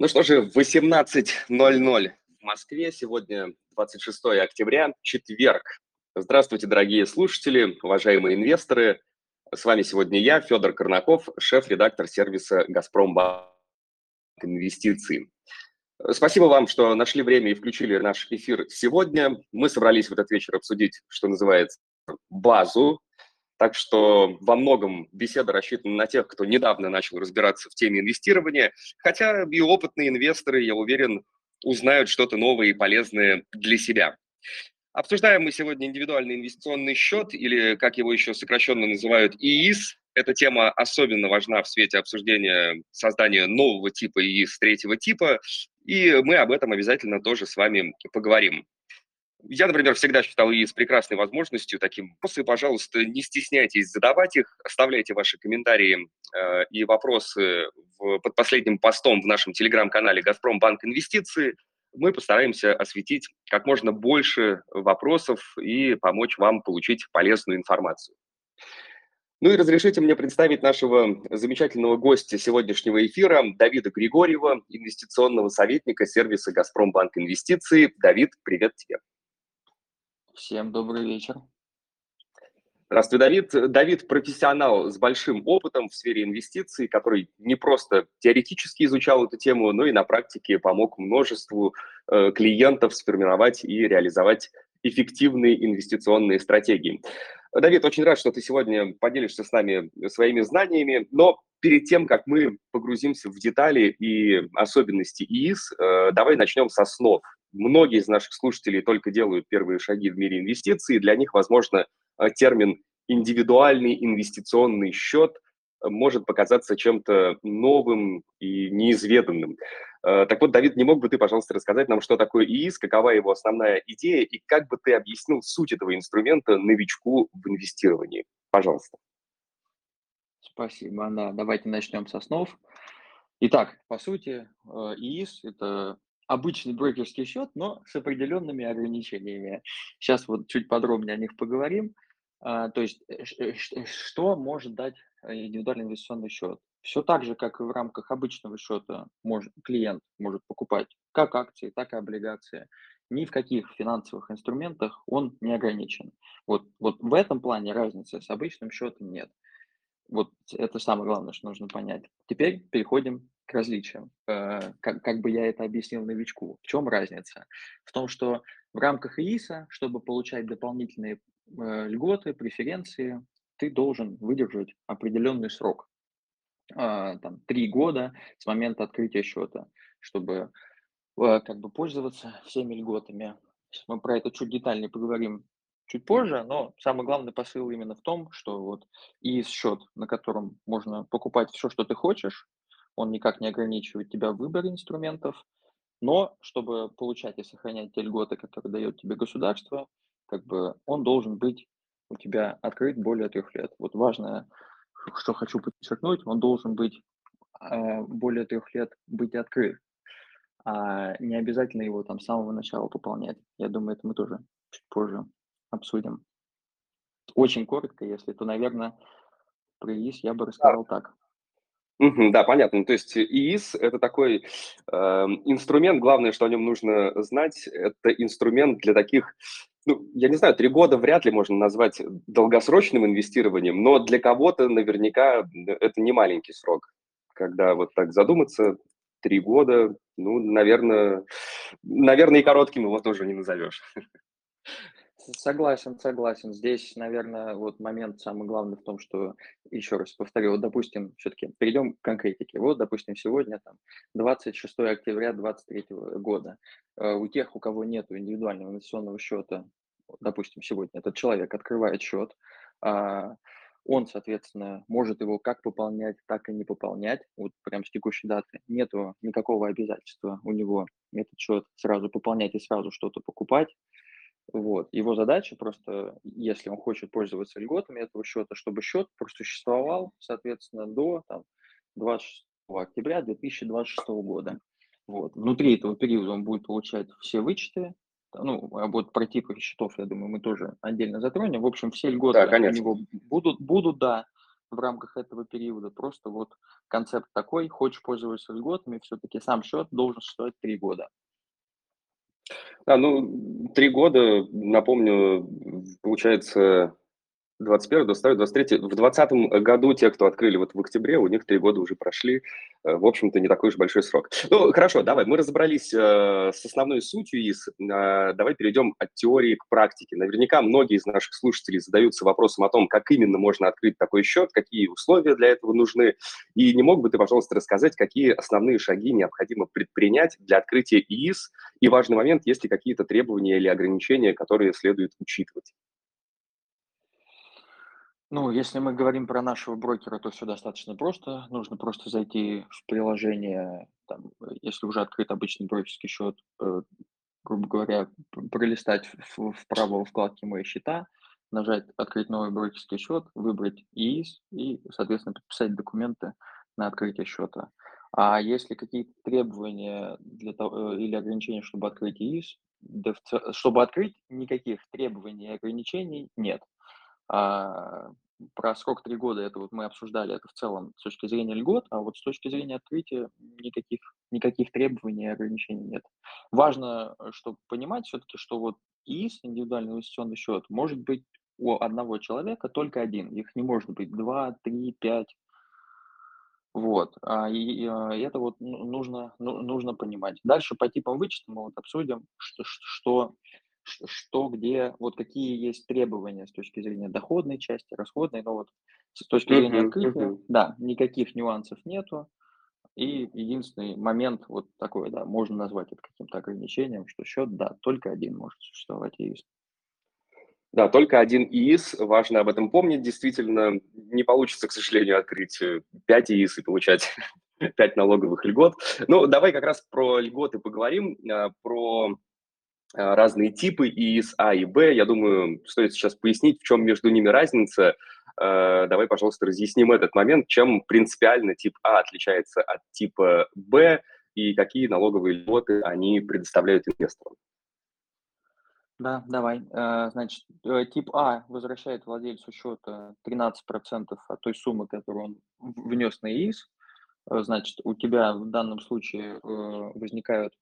Ну что же, 18.00 в Москве. Сегодня 26 октября, четверг. Здравствуйте, дорогие слушатели, уважаемые инвесторы. С вами сегодня я, Федор Корнаков, шеф-редактор сервиса «Газпромбанк Инвестиции». Спасибо вам, что нашли время и включили наш эфир сегодня. Мы собрались в этот вечер обсудить, что называется, базу так что во многом беседа рассчитана на тех, кто недавно начал разбираться в теме инвестирования, хотя и опытные инвесторы, я уверен, узнают что-то новое и полезное для себя. Обсуждаем мы сегодня индивидуальный инвестиционный счет, или, как его еще сокращенно называют, ИИС. Эта тема особенно важна в свете обсуждения создания нового типа ИИС третьего типа, и мы об этом обязательно тоже с вами поговорим. Я, например, всегда считал ИИС прекрасной возможностью таким. После, пожалуйста, не стесняйтесь задавать их, оставляйте ваши комментарии э, и вопросы в, под последним постом в нашем телеграм-канале «Газпром Банк Инвестиции». Мы постараемся осветить как можно больше вопросов и помочь вам получить полезную информацию. Ну и разрешите мне представить нашего замечательного гостя сегодняшнего эфира, Давида Григорьева, инвестиционного советника сервиса «Газпром Банк Инвестиции». Давид, привет тебе. Всем добрый вечер. Здравствуй, Давид. Давид – профессионал с большим опытом в сфере инвестиций, который не просто теоретически изучал эту тему, но и на практике помог множеству э, клиентов сформировать и реализовать эффективные инвестиционные стратегии. Давид, очень рад, что ты сегодня поделишься с нами своими знаниями, но перед тем, как мы погрузимся в детали и особенности ИИС, э, давай начнем с основ. Многие из наших слушателей только делают первые шаги в мире инвестиций, для них, возможно, э, термин «индивидуальный инвестиционный счет» может показаться чем-то новым и неизведанным. Э, так вот, Давид, не мог бы ты, пожалуйста, рассказать нам, что такое ИИС, какова его основная идея и как бы ты объяснил суть этого инструмента новичку в инвестировании? Пожалуйста. Спасибо, да. Давайте начнем с основ. Итак, по сути, э, ИИС – это обычный брокерский счет, но с определенными ограничениями. Сейчас вот чуть подробнее о них поговорим. А, то есть, э, что может дать индивидуальный инвестиционный счет? Все так же, как и в рамках обычного счета может, клиент может покупать как акции, так и облигации. Ни в каких финансовых инструментах он не ограничен. Вот, вот в этом плане разницы с обычным счетом нет. Вот это самое главное, что нужно понять. Теперь переходим к различиям. Э, как, как бы я это объяснил новичку. В чем разница? В том, что в рамках ИИСа, чтобы получать дополнительные э, льготы, преференции, ты должен выдержать определенный срок. А, там, три года с момента открытия счета, чтобы э, как бы пользоваться всеми льготами. Мы про это чуть детальнее поговорим чуть позже, но самый главный посыл именно в том, что вот и счет, на котором можно покупать все, что ты хочешь, он никак не ограничивает тебя в выборе инструментов, но чтобы получать и сохранять те льготы, которые дает тебе государство, как бы он должен быть у тебя открыт более трех лет. Вот важное что хочу подчеркнуть, он должен быть э, более трех лет быть открыт, а не обязательно его там с самого начала пополнять. Я думаю, это мы тоже чуть позже обсудим. Очень коротко, если, то, наверное, про ИИС я бы рассказал да. так. Да, понятно. То есть ИИС – это такой э, инструмент, главное, что о нем нужно знать, это инструмент для таких ну, я не знаю, три года вряд ли можно назвать долгосрочным инвестированием, но для кого-то наверняка это не маленький срок. Когда вот так задуматься, три года, ну, наверное, наверное, и коротким его тоже не назовешь. Согласен, согласен. Здесь, наверное, вот момент самый главный в том, что, еще раз повторю, вот, допустим, все-таки перейдем к конкретике. Вот, допустим, сегодня там 26 октября 2023 года. Э, у тех, у кого нет индивидуального инвестиционного счета, допустим, сегодня этот человек открывает счет, а, он, соответственно, может его как пополнять, так и не пополнять. Вот прям с текущей даты нету никакого обязательства у него этот счет сразу пополнять и сразу что-то покупать. Вот. Его задача просто, если он хочет пользоваться льготами этого счета, чтобы счет просуществовал, соответственно, до там, 26 октября 2026 года. Вот. Внутри этого периода он будет получать все вычеты, ну, а вот про типы счетов, я думаю, мы тоже отдельно затронем. В общем, все льготы да, у него будут, будут, да, в рамках этого периода. Просто вот концепт такой, хочешь пользоваться льготами, все-таки сам счет должен стоить 3 года. А, ну, три года, напомню, получается, 21, 22, 23. В 2020 году те, кто открыли вот в октябре, у них три года уже прошли. Э, в общем-то, не такой уж большой срок. Ну, хорошо, давай, мы разобрались э, с основной сутью ИС. Э, давай перейдем от теории к практике. Наверняка многие из наших слушателей задаются вопросом о том, как именно можно открыть такой счет, какие условия для этого нужны. И не мог бы ты, пожалуйста, рассказать, какие основные шаги необходимо предпринять для открытия ИИС? И важный момент, есть ли какие-то требования или ограничения, которые следует учитывать? Ну, если мы говорим про нашего брокера, то все достаточно просто. Нужно просто зайти в приложение, там, э, если уже открыт обычный брокерский счет, э, грубо говоря, пролистать в, во вкладке «Мои счета», нажать «Открыть новый брокерский счет», выбрать ИИС и, соответственно, подписать документы на открытие счета. А если какие-то требования для того, э, или ограничения, чтобы открыть ИИС, да чтобы открыть, никаких требований и ограничений нет. А, про срок три года, это вот мы обсуждали, это в целом с точки зрения льгот, а вот с точки зрения открытия никаких, никаких требований и ограничений нет. Важно, э, чтобы понимать все-таки, что вот ИИС, индивидуальный инвестиционный счет, может быть у одного человека только один. Их не может быть два, три, пять. Вот. А, и, а, это вот нужно, ну, нужно понимать. Дальше по типам вычета мы вот обсудим, что, что что, где, вот какие есть требования с точки зрения доходной части, расходной, но вот с точки зрения открытия, да, никаких нюансов нету. И единственный момент вот такой, да, можно назвать это каким-то ограничением, что счет, да, только один может существовать ИИС. Да, только один ИИС, важно об этом помнить. Действительно, не получится, к сожалению, открыть 5 ИИС и получать 5 налоговых льгот. Ну, давай как раз про льготы поговорим, а, про разные типы из А и Б. Я думаю, стоит сейчас пояснить, в чем между ними разница. А, давай, пожалуйста, разъясним этот момент, чем принципиально тип А отличается от типа Б и какие налоговые льготы они предоставляют инвесторам. Да, давай. А, значит, э, тип А возвращает владельцу счета 13% от той суммы, которую он внес на ИИС. Э, значит, у тебя в данном случае э, возникают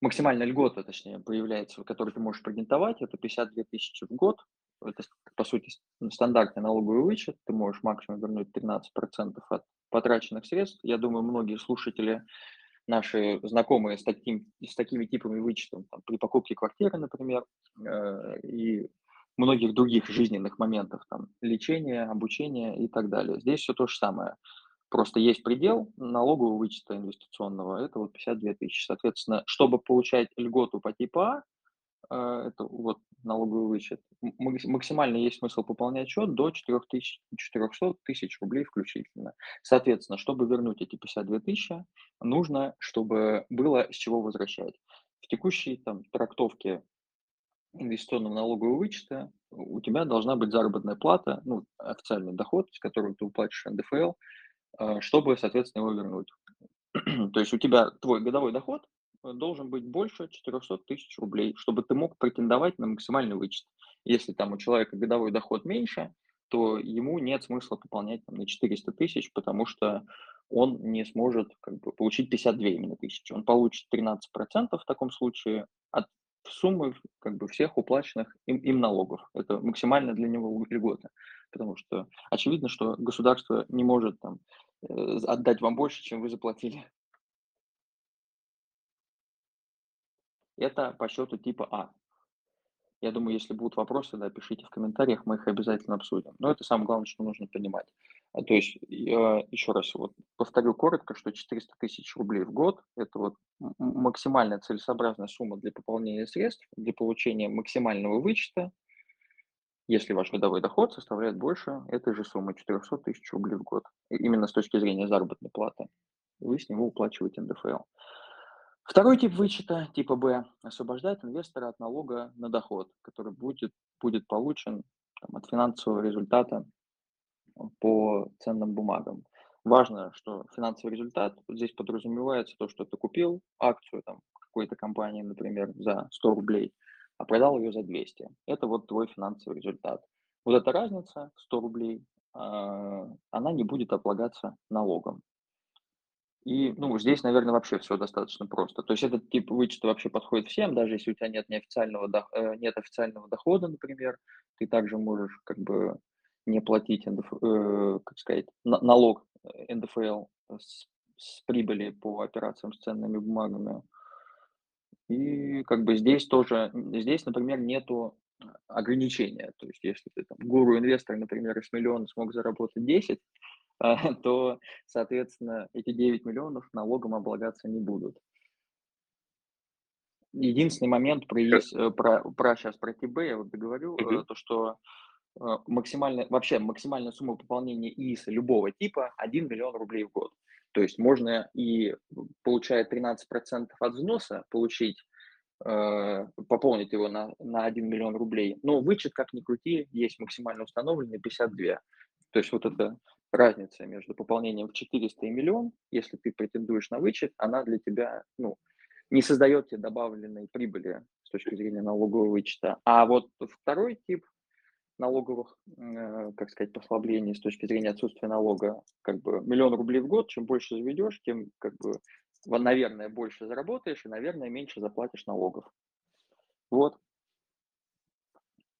максимальная льгота, точнее, появляется, которую ты можешь претендовать, это 52 тысячи в год. Это, по сути, стандартный налоговый вычет. Ты можешь максимум вернуть 13% от потраченных средств. Я думаю, многие слушатели наши знакомые с, таким, с такими типами вычетов там, при покупке квартиры, например, э, и многих других жизненных моментов, там, лечения, обучения и так далее. Здесь все то же самое. Просто есть предел налогового вычета инвестиционного, это вот 52 тысячи. Соответственно, чтобы получать льготу по типу А, э, это вот налоговый вычет, максимально есть смысл пополнять счет до 4 тысяч, 400 тысяч рублей включительно. Соответственно, чтобы вернуть эти 52 тысячи, нужно, чтобы было с чего возвращать. В текущей там, трактовке инвестиционного налогового вычета у тебя должна быть заработная плата, ну, официальный доход, с которым ты уплачиваешь НДФЛ, чтобы, соответственно, его вернуть. То есть у тебя твой годовой доход э, должен быть больше 400 тысяч рублей, чтобы ты мог претендовать на максимальный вычет. Если там у человека годовой доход меньше, то ему нет смысла пополнять там, на 400 тысяч, потому что он не сможет как бы, получить 52 именно тысячи. Он получит 13% в таком случае от суммы как бы, всех уплаченных им, им налогов. Это максимально для него льгота. Потому что очевидно, что государство не может там, э, отдать вам больше, чем вы заплатили. Это по счету типа А. Я думаю, если будут вопросы, да, пишите в комментариях, мы их обязательно обсудим. Но это самое главное, что нужно понимать. А, то есть, еще раз вот повторю коротко, что 400 тысяч рублей в год– это вот максимальная целесообразная сумма для пополнения средств, для получения максимального вычета, если ваш годовой доход составляет больше этой же суммы 400 тысяч рублей в год. Именно с точки зрения заработной платы. Вы с него уплачиваете НДФЛ. Второй тип вычета, типа Б, освобождает инвестора от налога на доход, который будет, будет получен там, от финансового результата по ценным бумагам. Важно, что финансовый результат здесь подразумевается то, что ты купил акцию там, какой-то компании, например, за 100 рублей, а продал ее за 200. Это вот твой финансовый результат. Вот эта разница, 100 рублей, а, она не будет облагаться налогом. И, ну, здесь, наверное, вообще все достаточно просто. То есть этот тип вычета вообще подходит всем, даже если у тебя нет неофициального э, нет официального дохода, например, ты также можешь как бы не платить НДФ э, как сказать, на налог э, НДФЛ с с прибыли по операциям с ценными бумагами. И как бы здесь тоже, здесь, например, нету ограничения. То есть если ты там гуру-инвестор, например, из миллиона смог заработать 10, а, то, соответственно, эти 9 миллионов налогом облагаться не будут. Единственный момент про, э, про, про сейчас про ТБ, я вот договорю, uh-huh. то, что э, максимальная, вообще максимальная сумма пополнения ИИСа любого типа 1 миллион рублей в год. То есть можно и, получая 13% от взноса, получить, э, пополнить его на, на 1 миллион рублей. Но вычет, как ни крути, есть максимально установленный 52. То есть вот эта разница между пополнением в 400 и миллион, если ты претендуешь на вычет, она для тебя ну, не создает тебе добавленной прибыли с точки зрения налогового вычета. А вот второй тип налоговых, э, как сказать, послаблений с точки зрения отсутствия налога, как бы миллион рублей в год, чем больше заведешь, тем, как бы, наверное, больше заработаешь и, наверное, меньше заплатишь налогов. Вот.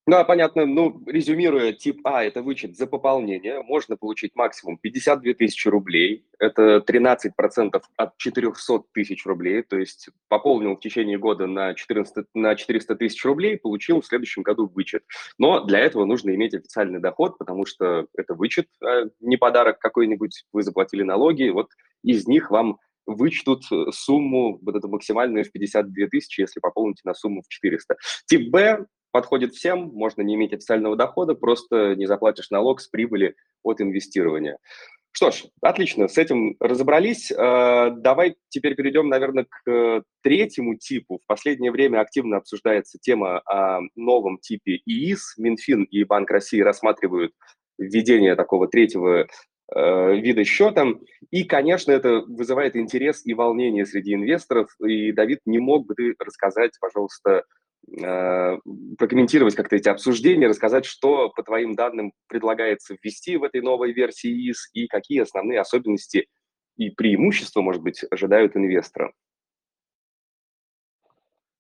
Да, понятно. Ну, резюмируя, тип А – это вычет за пополнение. Можно получить максимум 52 тысячи рублей. Это 13% от 400 тысяч рублей. То есть пополнил в течение года на, 14, на 400 тысяч рублей, получил в следующем году вычет. Но для этого нужно иметь официальный доход, потому что это вычет, а не подарок какой-нибудь. Вы заплатили налоги, вот из них вам вычтут сумму, вот эту максимальную в 52 тысячи, если пополните на сумму в 400. Тип Б подходит всем, можно не иметь официального дохода, просто не заплатишь налог с прибыли от инвестирования. Что ж, отлично, с этим разобрались. Э, давай теперь перейдем, наверное, к третьему типу. В последнее время активно обсуждается тема о новом типе ИИС. Минфин и Банк России рассматривают введение такого третьего э, вида счета. И, конечно, это вызывает интерес и волнение среди инвесторов. И, Давид, не мог бы ты рассказать, пожалуйста, Э, прокомментировать как-то эти обсуждения, рассказать, что, по твоим данным, предлагается ввести в этой новой версии ИИС и какие основные особенности и преимущества, может быть, ожидают инвестора.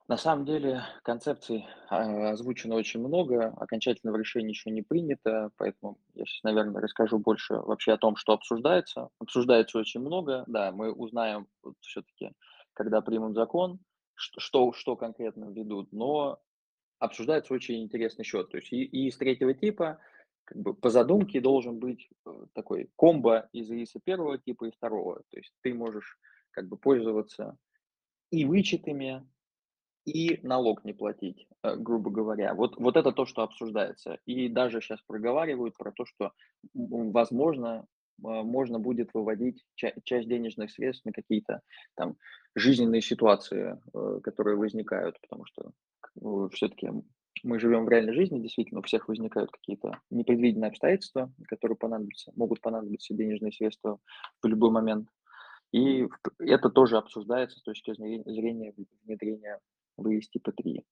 На самом деле концепций а, озвучено очень много, окончательного решения еще не принято, поэтому я сейчас, наверное, расскажу больше вообще о том, что обсуждается. Обсуждается очень много, да, мы узнаем вот все-таки, когда примут закон, что, что конкретно ведут, но обсуждается очень интересный счет. То есть и, и из третьего типа, как бы по задумке должен быть э, такой комбо из ИИСа первого типа и второго. То есть ты можешь как бы пользоваться и вычетами, и налог не платить, э, грубо говоря. Вот, вот это то, что обсуждается. И даже сейчас проговаривают про то, что, возможно, можно будет выводить часть денежных средств на какие-то там жизненные ситуации, э, которые возникают, потому что ну, все-таки мы живем в реальной жизни, действительно, у всех возникают какие-то непредвиденные обстоятельства, которые понадобятся, могут понадобиться денежные средства в любой момент. И это тоже обсуждается с точки зрения внедрения ВС типа 3.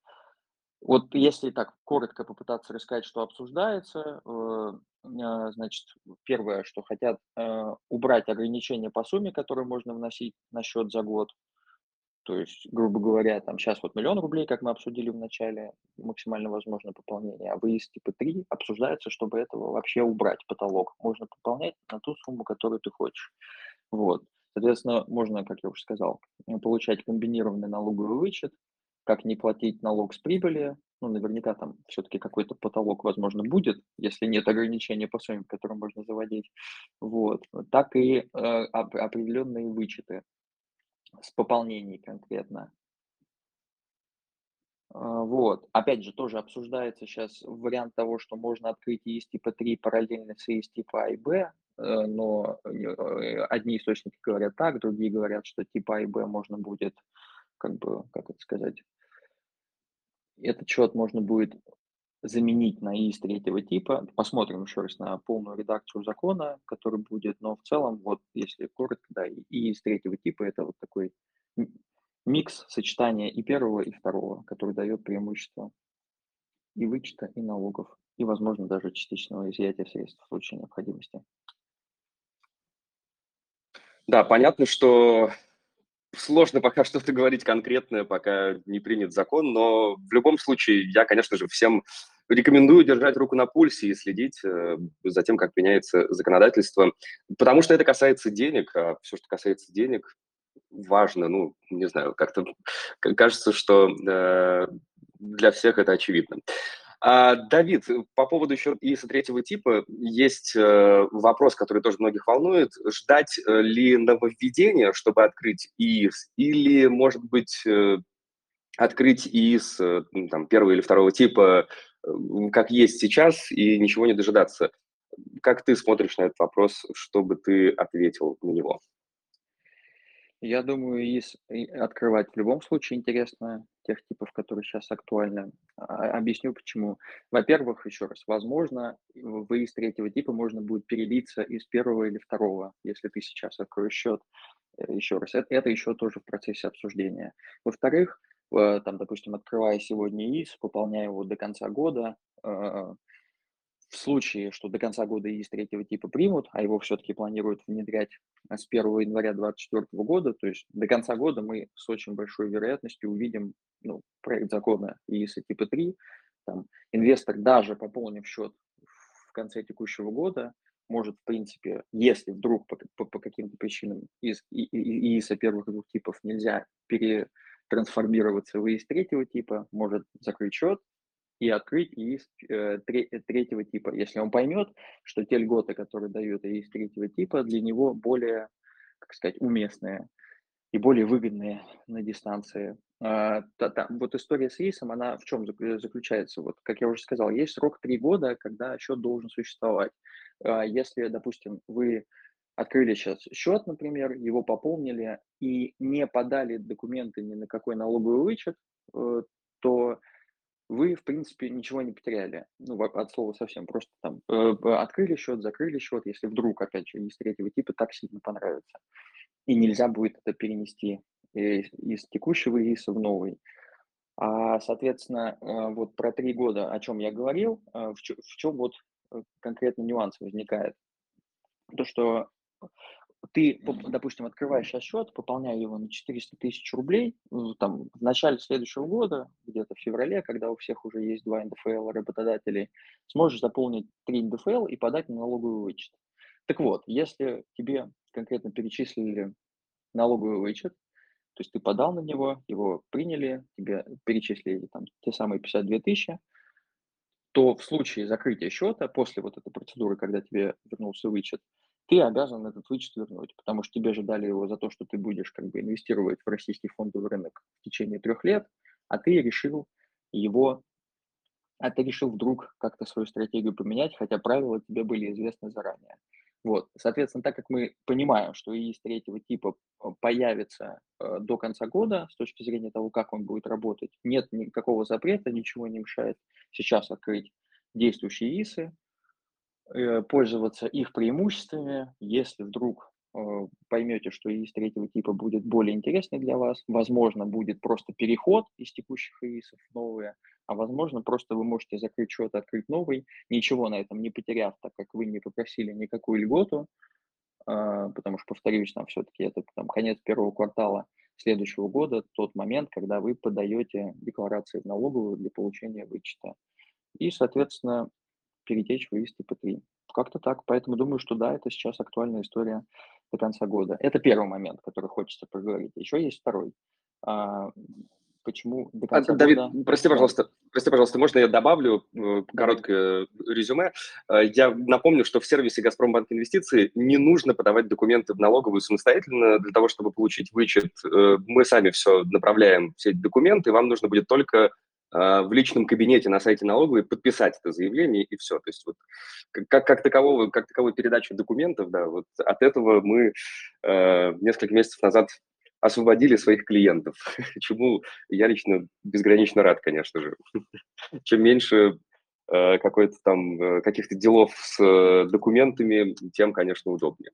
Вот если так коротко попытаться рассказать, что обсуждается, э, а, значит, первое, что хотят э, убрать ограничения по сумме, которые можно вносить на счет за год. То есть, грубо говоря, там сейчас вот миллион рублей, как мы обсудили в начале, максимально возможное пополнение, а выезд типа 3 обсуждается, чтобы этого вообще убрать потолок. Можно пополнять на ту сумму, которую ты хочешь. Вот. Соответственно, можно, как я уже сказал, получать комбинированный налоговый вычет, как не платить налог с прибыли, ну, наверняка там все-таки какой-то потолок, возможно, будет, если нет ограничения по сумме, которые можно заводить, вот, так и э, определенные вычеты с пополнений конкретно. А, вот. Опять же, тоже обсуждается сейчас вариант того, что можно открыть ИИС типа 3 параллельно с ИИС типа А и Б, э, но э, одни источники говорят так, другие говорят, что типа А и Б можно будет, как бы, как это сказать, этот счет можно будет заменить на ИИС третьего типа. Посмотрим еще раз на полную редакцию закона, который будет, но в целом, вот если коротко, да, ИИС третьего типа это вот такой микс сочетания и первого, и второго, который дает преимущество и вычета, и налогов. и, возможно, даже частичного изъятия средств в случае необходимости. Да, понятно, что сложно пока что-то говорить конкретное, пока не принят закон, но в любом случае я, конечно же, всем рекомендую держать руку на пульсе и следить э, за тем, как меняется законодательство, потому что это касается денег, а все, что касается денег, важно, ну, не знаю, как-то кажется, что э, для всех это очевидно. А, Давид, по поводу еще ИИСа третьего типа есть э, вопрос, который тоже многих волнует. Ждать э, ли нововведения, чтобы открыть ИИС, или, может быть, э, открыть ИИС ну, там, первого или второго типа, как есть сейчас, и ничего не дожидаться? Как ты смотришь на этот вопрос, чтобы ты ответил на него? Я думаю, ИИС открывать в любом случае интересно, тех типов, которые сейчас актуальны. А, объясню почему. Во-первых, еще раз, возможно, в ИИС третьего типа можно будет перелиться из первого или второго, если ты сейчас откроешь счет. Э, еще раз, это, это еще тоже в процессе обсуждения. Во-вторых, э, там, допустим, открывая сегодня ИИС, пополняя его до конца года, э, в случае, что до конца года ИИС третьего типа примут, а его все-таки планируют внедрять с 1 января 2024 года, то есть до конца года мы с очень большой вероятностью увидим ну, проект закона ИИСа типа 3. Там, инвестор, даже пополнив счет в конце текущего года, может, в принципе, если вдруг по, по, по каким-то причинам из ИИСа первых двух типов нельзя перетрансформироваться в ИИС третьего типа, может закрыть счет, и открыть ИИС э, э, третьего типа, если он поймет, что те льготы, которые дают ИИС третьего типа, для него более, как сказать, уместные и более выгодные на дистанции. А, вот история с ИИСом, она в чем заключается? Вот, как я уже сказал, есть срок три года, когда счет должен существовать. А, если, допустим, вы открыли сейчас счет, например, его пополнили и не подали документы ни на какой налоговый вычет, э, то вы, в принципе, ничего не потеряли. Ну, от слова совсем. Просто там э, открыли счет, закрыли счет, если вдруг, опять же, из третьего типа так сильно понравится. И нельзя будет это перенести из, из текущего ИИСа в новый. А, соответственно, э, вот про три года, о чем я говорил, э, в чем вот э, конкретно нюанс возникает. То, что ты, допустим, открываешь счет, пополняя его на 400 тысяч рублей, там, в начале следующего года, где-то в феврале, когда у всех уже есть два НДФЛ работодателей, сможешь заполнить три НДФЛ и подать на налоговый вычет. Так вот, если тебе конкретно перечислили налоговый вычет, то есть ты подал на него, его приняли, тебе перечислили там те самые 52 тысячи, то в случае закрытия счета, после вот этой процедуры, когда тебе вернулся вычет, ты обязан этот вычет вернуть, потому что тебе же дали его за то, что ты будешь как бы инвестировать в российский фондовый рынок в течение трех лет, а ты решил его, а ты решил вдруг как-то свою стратегию поменять, хотя правила тебе были известны заранее. Вот, соответственно, так как мы понимаем, что ИИС третьего типа э, появится э, до конца года, с точки зрения того, как он будет работать, нет никакого запрета, ничего не мешает сейчас открыть действующие ИИСы, Э, пользоваться их преимуществами. Если вдруг э, поймете, что ИИС третьего типа будет более интересный для вас, возможно, будет просто переход из текущих ИИСов в новые, а возможно, просто вы можете закрыть счет, открыть новый, ничего на этом не потеряв, так как вы не попросили никакую льготу, а, потому что, повторюсь, нам все-таки это там, конец первого квартала следующего года, тот момент, когда вы подаете декларации в налоговую для получения вычета. И, соответственно, перетечь в ИИС типа 3. Как-то так. Поэтому думаю, что да, это сейчас актуальная история до конца года. Это первый момент, который хочется проговорить. Еще есть второй. А, почему до конца а, Давид, года... прости, пожалуйста, прости, пожалуйста, можно я добавлю э, короткое резюме? Э, я напомню, что в сервисе «Газпромбанк Инвестиции» не нужно подавать документы в налоговую самостоятельно для того, чтобы получить вычет. Э, мы сами все направляем, все эти документы, вам нужно будет только а, в личном кабинете на сайте налоговой подписать это заявление и все. То есть вот как, как, такового, как таковой передачи документов, да, вот от этого мы э, несколько месяцев назад освободили своих клиентов, чему я лично безгранично рад, конечно же. Чем меньше какой-то там э, каких-то делов с э, документами, тем, конечно, удобнее.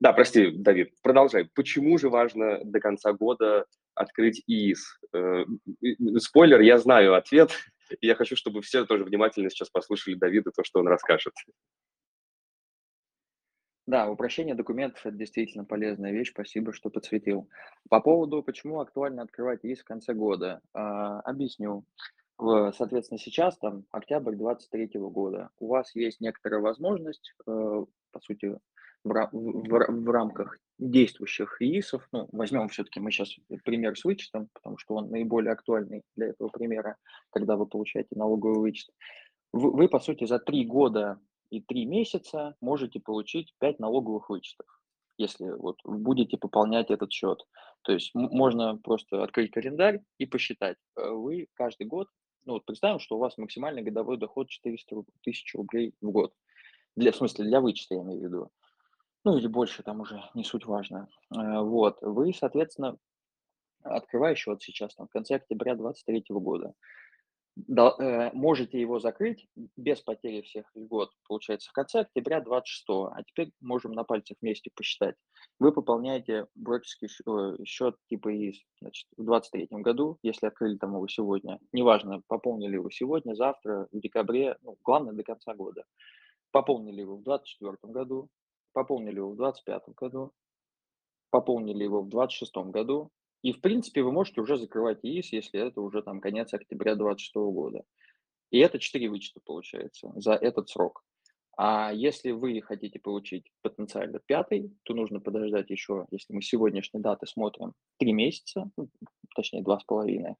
Да, прости, Давид, продолжай. Почему же важно до конца года открыть ИИС? Э, спойлер, я знаю ответ. Я хочу, чтобы все тоже внимательно сейчас послушали Давида, то, что он расскажет. Да, упрощение документов– это действительно полезная вещь, спасибо, что подсветил. По поводу, почему актуально открывать ИИС в конце года, а, объясню. В, соответственно, сейчас, там, октябрь 2023 года, у вас есть некоторая возможность, э, по сути, в, в, в, в рамках действующих ИИСов, ну, возьмем все-таки мы сейчас пример с вычетом, потому что он наиболее актуальный для этого примера, когда вы получаете налоговый вычет. Вы, вы по сути, за три года и три месяца можете получить 5 налоговых вычетов, если вот будете пополнять этот счет. То есть можно просто открыть календарь и посчитать. Э, вы каждый год, ну вот представим, что у вас максимальный годовой доход 400 тысяч рублей в год. Для, в смысле, для вычета я имею в виду. Ну или больше, там уже не суть важно. Э, вот, вы, соответственно, открывая счет сейчас, там, в конце октября 2023 года, можете его закрыть без потери всех льгот, получается, в конце октября 26 А теперь можем на пальцах вместе посчитать. Вы пополняете брокерский счет типа ИИС значит, в 23 году, если открыли там его сегодня. Неважно, пополнили его сегодня, завтра, в декабре, ну, главное, до конца года. Пополнили его в 24 году, пополнили его в 25 году, пополнили его в 26 году, и, в принципе, вы можете уже закрывать ИИС, если это уже там конец октября 2026 года. И это 4 вычета получается за этот срок. А если вы хотите получить потенциально пятый, то нужно подождать еще, если мы сегодняшней даты смотрим, 3 месяца, ну, точнее 2,5,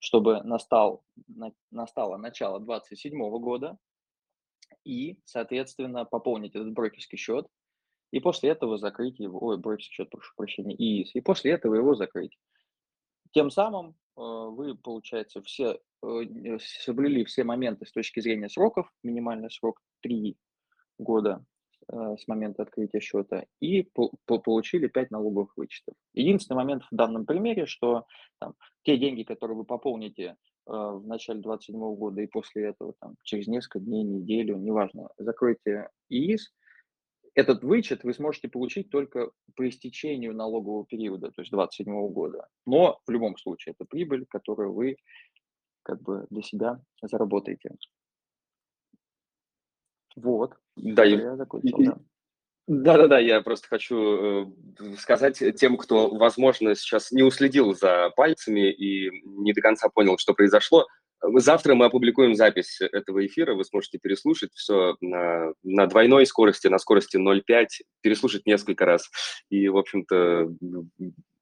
чтобы настал, на, настало начало 2027 года и, соответственно, пополнить этот брокерский счет, и после этого закрыть его, ой, брокерский счет, прошу прощения, ИИС, и после этого его закрыть. Тем самым э, вы, получается, все э, соблюли все моменты с точки зрения сроков, минимальный срок 3 года э, с момента открытия счета, и по получили 5 налоговых вычетов. Единственный момент в данном примере, что там, те деньги, которые вы пополните в начале 2027 года и после этого, там, через несколько дней, неделю, неважно, закройте ИИС, этот вычет вы сможете получить только по истечению налогового периода, то есть 2027 года. Но в любом случае это прибыль, которую вы как бы для себя заработаете. Вот. Да, я закончил, да. Да-да-да, я просто хочу э, сказать тем, кто, возможно, сейчас не уследил за пальцами и не до конца понял, что произошло, Завтра мы опубликуем запись этого эфира, вы сможете переслушать все на, на двойной скорости, на скорости 0,5, переслушать несколько раз. И, в общем-то,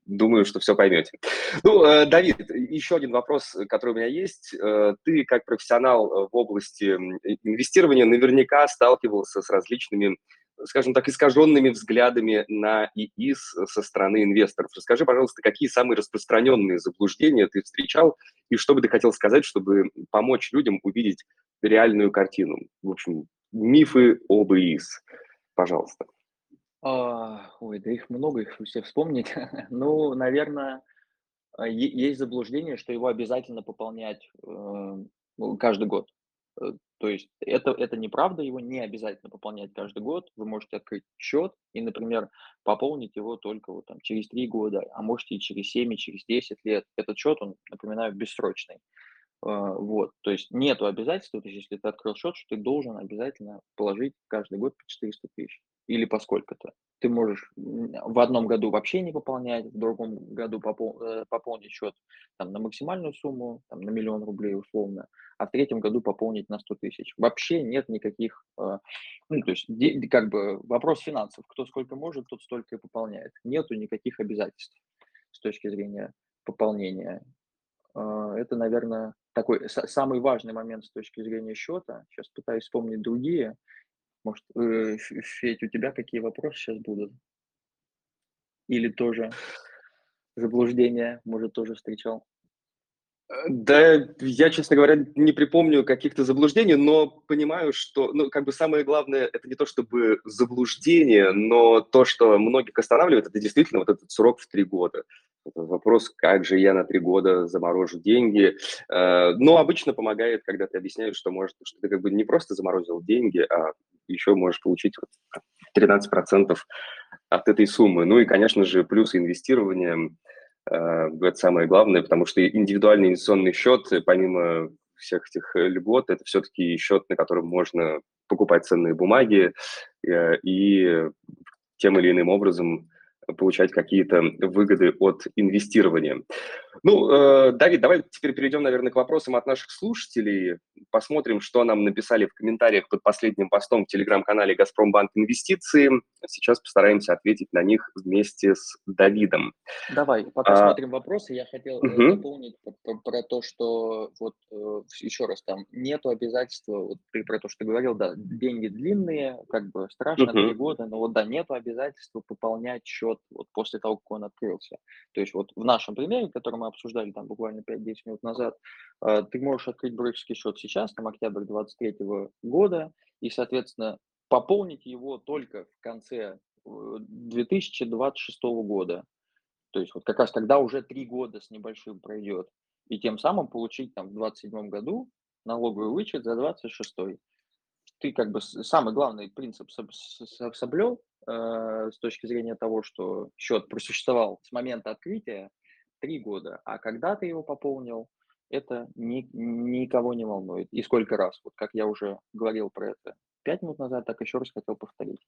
думаю, что все поймете. Ну, э, Давид, еще один вопрос, который у меня есть. Э, ты, как профессионал в области инвестирования, наверняка сталкивался с различными скажем так, искаженными взглядами на ИИС со стороны инвесторов. Расскажи, пожалуйста, какие самые распространенные заблуждения ты встречал и что бы ты хотел сказать, чтобы помочь людям увидеть реальную картину? В общем, мифы об ИИС. Пожалуйста. А, ой, да их много, их все вспомнить. ну, наверное, есть заблуждение, что его обязательно пополнять э, каждый год. Э, то есть это, это неправда, его не обязательно пополнять каждый год. Вы можете открыть счет и, например, пополнить его только вот там через 3 года, а можете и через 7, и через 10 лет. Этот счет, он, напоминаю, бессрочный. А, вот, то есть нету обязательства, то есть если ты открыл счет, что ты должен обязательно положить каждый год по 400 тысяч или по сколько-то. Ты можешь в одном году вообще не пополнять, в другом году попол, э, пополнить счет там, на максимальную сумму, там, на миллион рублей условно, а в третьем году пополнить на 100 тысяч. Вообще нет никаких, э, ну, то есть как бы вопрос финансов. Кто сколько может, тот столько и пополняет. Нету никаких обязательств с точки зрения пополнения. Э, это, наверное, такой самый важный момент с точки зрения счета. Сейчас пытаюсь вспомнить другие. Может, э, Федь, у тебя какие вопросы сейчас будут? Или тоже заблуждение, может, тоже встречал? Да, я, честно говоря, не припомню каких-то заблуждений, но понимаю, что, ну, как бы самое главное, это не то чтобы заблуждение, но то, что многих останавливает, это действительно вот этот срок в три года. Это вопрос, как же я на три года заморожу деньги. Э, но обычно помогает, когда ты объясняешь, что, может, что ты как бы не просто заморозил деньги, а еще можешь получить вот 13% от этой суммы. Ну и, конечно же, плюсы инвестирования – Э, это самое главное, потому что индивидуальный инвестиционный счет, помимо всех этих льгот, это все-таки счет, на котором можно покупать ценные бумаги и тем или иным образом получать какие-то выгоды от инвестирования. Ну, э, Давид, давай теперь перейдем, наверное, к вопросам от наших слушателей. Посмотрим, что нам написали в комментариях под последним постом в телеграм-канале «Газпромбанк Инвестиции». Сейчас постараемся ответить на них вместе с Давидом. Давай, пока а, смотрим вопросы. Я хотел угу. дополнить про, про то, что вот э, еще раз там нету обязательства, вот ты про то, что говорил, да, деньги длинные, как бы страшно, три угу. года, но вот да, нету обязательства пополнять счет вот после того, как он открылся. То есть вот в нашем примере, который мы обсуждали там буквально 5-10 минут назад, э, ты можешь открыть брокерский счет сейчас, там октябрь 2023 года, и, соответственно, пополнить его только в конце 2026 э, года. То есть вот как раз тогда уже три года с небольшим пройдет. И тем самым получить там в 2027 году налоговый вычет за 26 ты как бы самый главный принцип соблел э, с точки зрения того, что счет просуществовал с момента открытия три года, а когда ты его пополнил, это ни, никого не волнует. И сколько раз, вот как я уже говорил про это пять минут назад, так еще раз хотел повторить.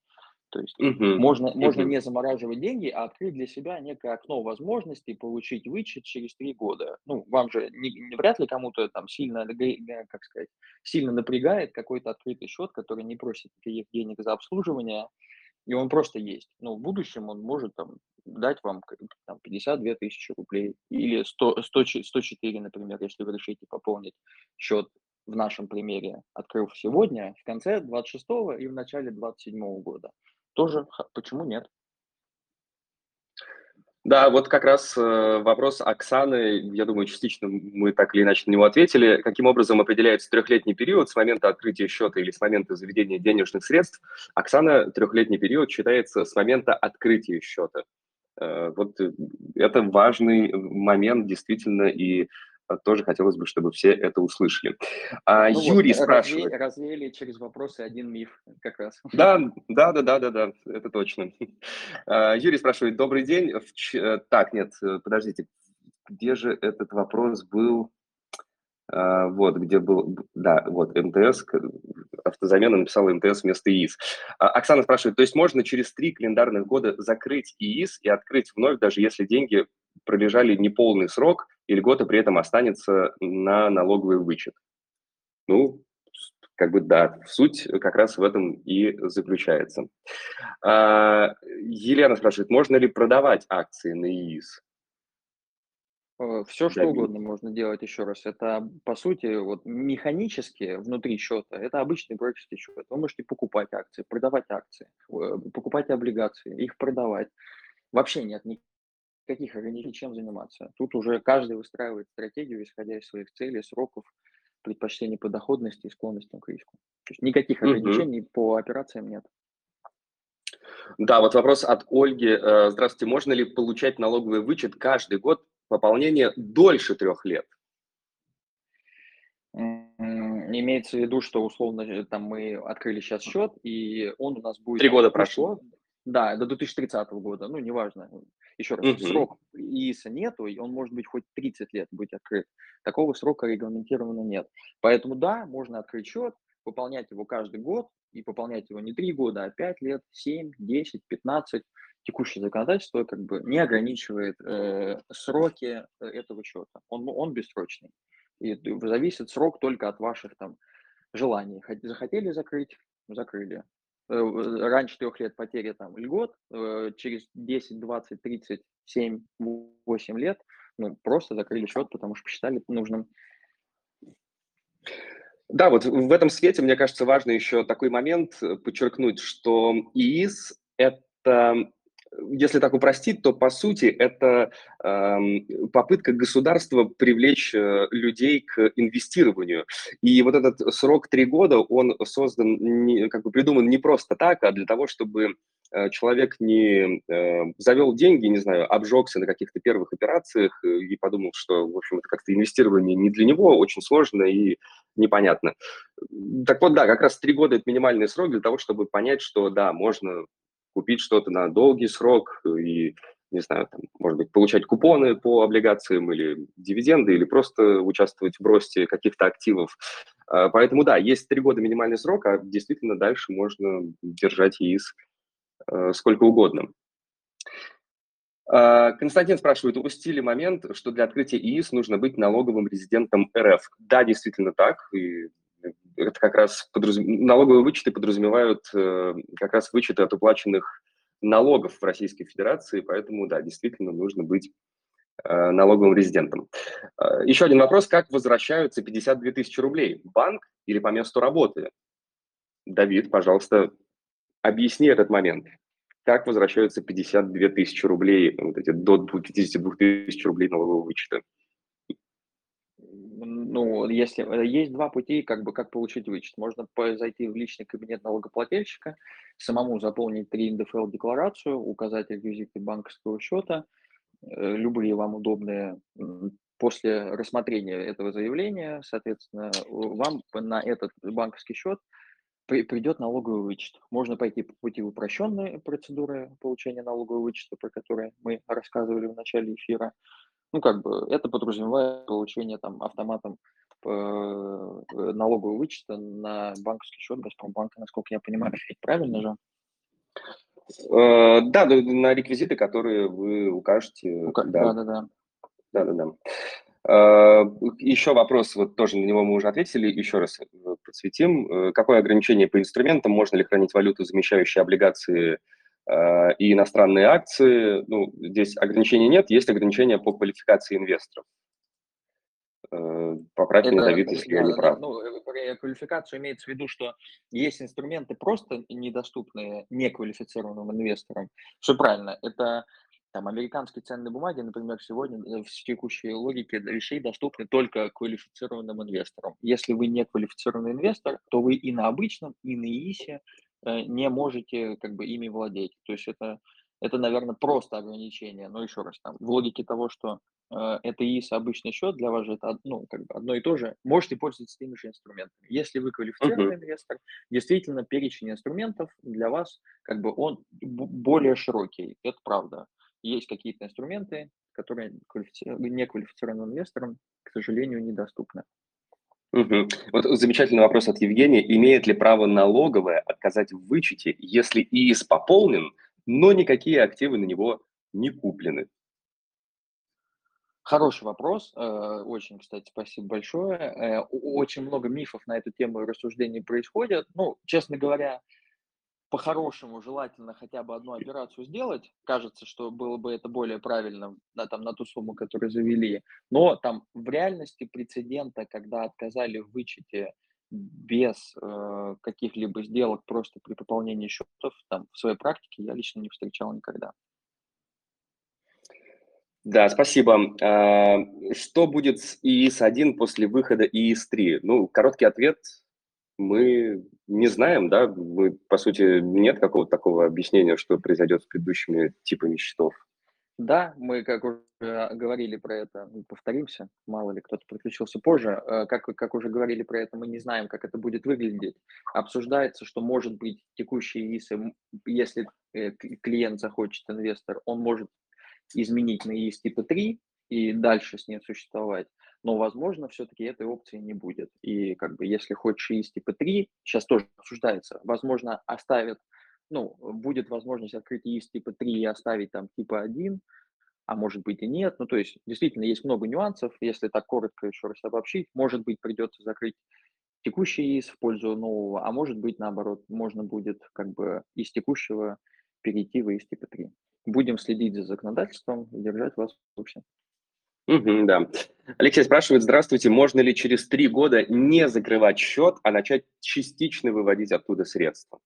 То есть uh-huh. можно, uh-huh. можно не замораживать деньги, а открыть для себя некое окно возможностей получить вычет через три года. Ну, вам же не, не вряд ли кому-то там сильно, как сказать, сильно напрягает какой-то открытый счет, который не просит никаких денег за обслуживание, и он просто есть. Но в будущем он может там дать вам там, 52 тысячи рублей или 100, 100, 104, например, если вы решите пополнить счет в нашем примере, открыв сегодня, в конце 26 и в начале 27 года. Тоже почему нет? Да, вот как раз э, вопрос Оксаны, я думаю, частично мы так или иначе на него ответили. Каким образом определяется трехлетний период с момента открытия счета или с момента заведения денежных средств? Оксана, трехлетний период считается с момента открытия счета. Э, вот э, это важный момент действительно, и тоже хотелось бы, чтобы все это услышали. А, ну Юрий вот, спрашивает. Развеяли, развеяли через вопросы один миф как раз. Да, да, да, да, да, да, это точно. А, Юрий спрашивает, добрый день. Э, так, нет, э, подождите, где же этот вопрос был? А, вот, где был, да, вот, МТС, автозамена написала МТС вместо ИИС. Оксана спрашивает, то есть можно через три календарных года закрыть ИИС и открыть вновь, даже если деньги пролежали неполный срок, и льгота при этом останется на налоговый вычет. Ну, как бы да, суть как раз в этом и заключается. А, Елена спрашивает, можно ли продавать акции на ИИС? Э, Все что угодно можно делать еще раз. Это, по сути, вот механически внутри счета, это обычный брокерский счет. Вы можете покупать акции, продавать акции, э, покупать облигации, их продавать. Вообще нет каких ограничений, чем заниматься. Тут уже каждый выстраивает стратегию, исходя из своих целей, сроков, предпочтений по доходности и склонностям к риску. То есть никаких ограничений угу. по операциям нет. Да, вот вопрос от Ольги. Э, здравствуйте, можно ли получать налоговый вычет каждый год пополнения дольше трех лет? Имеется в виду, что условно э, там мы открыли сейчас счет, и он у нас будет... Три года прошло. Да, до 2030 года, ну, неважно. Еще раз, угу. срок ИИСа нету, и он может быть хоть 30 лет быть открыт. Такого срока регламентированно нет. Поэтому да, можно открыть счет, пополнять его каждый год, и пополнять его не 3 года, а 5 лет, 7, 10, 15. Текущее законодательство как бы не ограничивает э, сроки э, этого счета. Он, он бессрочный. И зависит срок только от ваших там желаний. Захотели закрыть, закрыли. Э, раньше трех лет потери там льгот, э, через 10, 20, 30, 7, 8 лет, ну, просто закрыли счет, потому что посчитали нужным. Да, вот в этом свете, мне кажется, важно еще такой момент э, подчеркнуть, что ИИС – это если так упростить, то по сути это э, попытка государства привлечь э, людей к инвестированию. И вот этот срок три года, он создан, не, как бы придуман не просто так, а для того, чтобы э, человек не э, завел деньги, не знаю, обжегся на каких-то первых операциях э, и подумал, что, в общем, это как-то инвестирование не для него, очень сложно и непонятно. Так вот, да, как раз три года – это минимальный срок для того, чтобы понять, что, да, можно купить что-то на долгий срок и не знаю, там, может быть, получать купоны по облигациям или дивиденды, или просто участвовать в росте каких-то активов. А, поэтому, да, есть три года минимальный срок, а действительно дальше можно держать ЕИС э, сколько угодно. А, Константин спрашивает, упустили момент, что для открытия ИИС нужно быть налоговым резидентом РФ. Да, действительно так. И это как раз подразум... налоговые вычеты подразумевают э, как раз вычеты от уплаченных налогов в Российской Федерации, поэтому, да, действительно нужно быть э, налоговым резидентом. Э, еще один вопрос. Как возвращаются 52 тысячи рублей? Банк или по месту работы? Давид, пожалуйста, объясни этот момент как возвращаются 52 тысячи рублей, вот эти до 52 тысяч рублей налогового вычета? Ну, если э, есть два пути, как бы как получить вычет. Можно зайти в личный кабинет налогоплательщика, самому заполнить 3 НДФЛ-декларацию, указать реквизиты банковского счета, э, любые вам удобные. После рассмотрения этого заявления, соответственно, вам на этот банковский счет при, придет налоговый вычет. Можно пойти по пути упрощенной процедуры получения налогового вычета, про которые мы рассказывали в начале эфира. Ну, как бы это подразумевает получение там автоматом э, налогового вычета на банковский счет Газпромбанка, насколько я понимаю, правильно же? Э, да, на реквизиты, которые вы укажете. Ука... Да, да, да. Да, да, да. Э, еще вопрос, вот тоже на него мы уже ответили, еще раз э, подсветим. Э, какое ограничение по инструментам? Можно ли хранить валюту, замещающие облигации и иностранные акции? Ну, здесь ограничений нет, есть ограничения по квалификации инвесторов. Поправь меня, Давид, если я не прав. Ну, квалификацию имеется в виду, что есть инструменты просто недоступные неквалифицированным инвесторам. Все правильно. Это там американские ценные бумаги, например, сегодня э, в текущей логике вещей доступны только квалифицированным инвесторам. Если вы не квалифицированный инвестор, то вы и на обычном, и на ИИСе э, не можете как бы ими владеть. То есть это, это наверное, просто ограничение. Но еще раз, там, в логике того, что э, это ИИС обычный счет, для вас же это ну, как бы одно и то же, можете пользоваться теми же инструментами. Если вы квалифицированный uh-huh. инвестор, действительно перечень инструментов для вас, как бы он более широкий, это правда есть какие-то инструменты, которые неквалифицированным инвесторам, к сожалению, недоступны. Угу. Вот замечательный вопрос от Евгения. Имеет ли право налоговая отказать в вычете, если ИИС пополнен, но никакие активы на него не куплены? Хороший вопрос. Э, очень, кстати, спасибо большое. Э, очень много мифов на эту тему и рассуждений происходят. Ну, честно говоря, по-хорошему желательно хотя бы одну операцию сделать. Кажется, что было бы это более правильно на, там, на ту сумму, которую завели. Но там в реальности прецедента, когда отказали в вычете без э, каких-либо сделок просто при пополнении счетов, там в своей практике я лично не встречал никогда. Да, спасибо. А, что будет с ИИС-1 после выхода ИИС-3? Ну, короткий ответ мы не знаем, да, мы, по сути, нет какого-то такого объяснения, что произойдет с предыдущими типами счетов. Да, мы, как уже говорили про это, повторимся, мало ли кто-то подключился позже, э, как, как уже говорили про это, мы не знаем, как это будет выглядеть. Обсуждается, что может быть текущие ИСы, если э, клиент захочет, инвестор, он может изменить на ИС типа 3 и дальше с ней существовать но, возможно, все-таки этой опции не будет. И как бы если хочешь из типа 3, сейчас тоже обсуждается, возможно, оставят, ну, будет возможность открыть из типа 3 и оставить там типа 1, а может быть и нет. Ну, то есть, действительно, есть много нюансов. Если так коротко еще раз обобщить, может быть, придется закрыть текущий ИС в пользу нового, а может быть, наоборот, можно будет как бы из текущего перейти в ИС типа 3. Будем следить за законодательством и держать вас в курсе. Да. Алексей спрашивает, здравствуйте, можно ли через три года не закрывать счет, а начать частично выводить оттуда средства?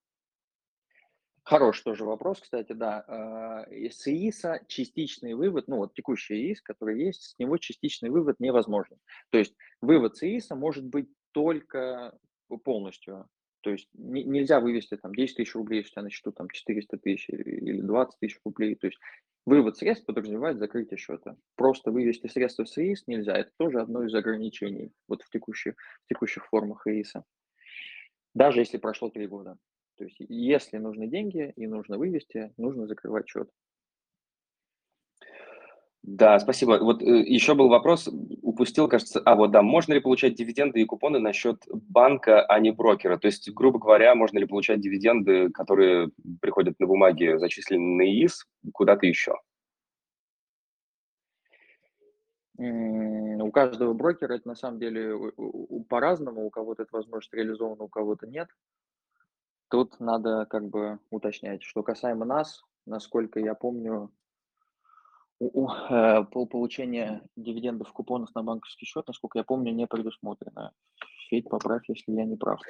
Хороший тоже вопрос, кстати, да. С ИИСа частичный вывод, ну вот текущий ИИС, который есть, с него частичный вывод невозможен. То есть вывод с ИИСа может быть только полностью. То есть не, нельзя вывести там 10 тысяч рублей, если у тебя на счету там 400 тысяч или 20 тысяч рублей. То есть Вывод средств подразумевает закрытие счета. Просто вывести средства с ИИС нельзя. Это тоже одно из ограничений вот в текущих, в текущих формах ИИСа. Даже если прошло три года. То есть если нужны деньги и нужно вывести, нужно закрывать счет. Да, спасибо. Вот э, еще был вопрос, упустил, кажется. А, вот да, можно ли получать дивиденды и купоны на счет банка, а не брокера? То есть, грубо говоря, можно ли получать дивиденды, которые приходят на бумаге, зачисленные на ИИС, куда-то еще? У каждого брокера это на самом деле по-разному, у кого-то эта возможность реализована, у кого-то нет. Тут надо как бы уточнять. Что касаемо нас, насколько я помню, у, у, э, по получения дивидендов купонов на банковский счет, насколько я помню, не предусмотрено. Федь, поправь, если я не прав.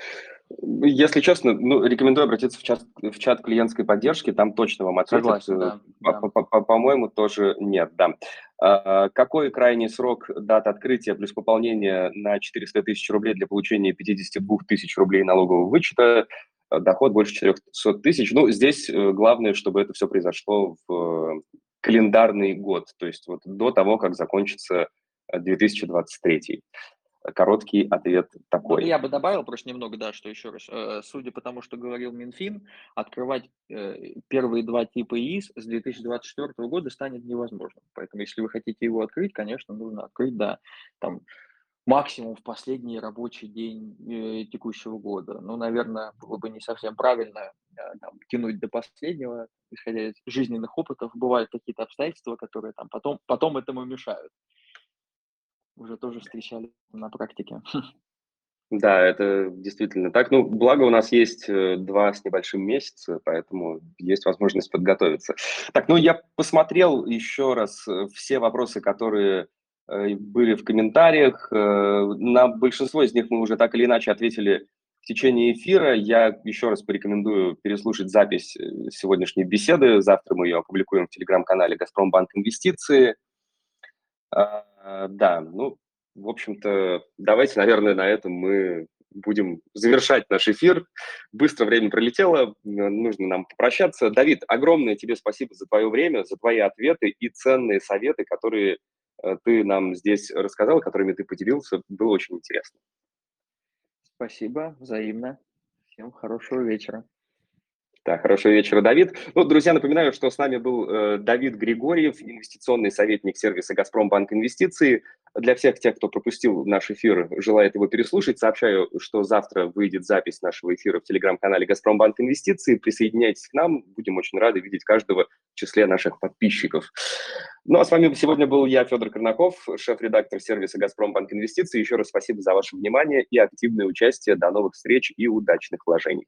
Если честно, ну, рекомендую обратиться в чат, в чат клиентской поддержки, там точно вам ответят. Согласен, да, да. По-моему, тоже нет, да. А, какой крайний срок дат открытия плюс пополнения на 400 тысяч рублей для получения 52 тысяч рублей налогового вычета? Доход больше 400 тысяч. Ну, здесь э, главное, чтобы это все произошло в календарный год, то есть вот до того, как закончится 2023. Э, Короткий ответ ну, такой. Ну, я бы добавил просто немного, да, что еще раз, э, судя по тому, что говорил Минфин, открывать э, первые два типа ИИС с 2024 года станет невозможным. Поэтому, если вы хотите его открыть, конечно, нужно открыть, да, там, максимум в последний рабочий день э, текущего года. Ну, наверное, было бы не совсем правильно э, там, тянуть до последнего, исходя из жизненных опытов. Бывают какие-то обстоятельства, которые там потом, потом этому мешают. Уже тоже встречали на практике. Да, это действительно так. Ну, благо у нас есть э, два с небольшим месяца, поэтому есть возможность подготовиться. Так, ну я посмотрел еще раз все вопросы, которые были в комментариях. Э, на большинство из них мы уже так или иначе ответили в течение эфира. Я еще раз порекомендую переслушать запись э, сегодняшней беседы. Завтра мы ее опубликуем в телеграм-канале «Газпромбанк Инвестиции». А, да, ну, в общем-то, давайте, наверное, на этом мы будем завершать наш эфир. Быстро время пролетело, нужно нам попрощаться. Давид, огромное тебе спасибо за твое время, за твои ответы и ценные советы, которые Э, ты нам здесь рассказал, которыми ты поделился. Было очень интересно. Спасибо, взаимно. Всем хорошего вечера. Да, хорошего вечера, Давид. Ну, друзья, напоминаю, что с нами был э, Давид Григорьев, инвестиционный советник сервиса «Газпромбанк Инвестиции». Для всех тех, кто пропустил наш эфир, желает его переслушать, сообщаю, что завтра выйдет запись нашего эфира в телеграм-канале «Газпромбанк Инвестиции». Присоединяйтесь к нам, будем очень рады видеть каждого в числе наших подписчиков. Ну, а с вами сегодня был я, Федор Корнаков, шеф-редактор сервиса «Газпромбанк Инвестиции». Еще раз спасибо за ваше внимание и активное участие. До новых встреч и удачных вложений.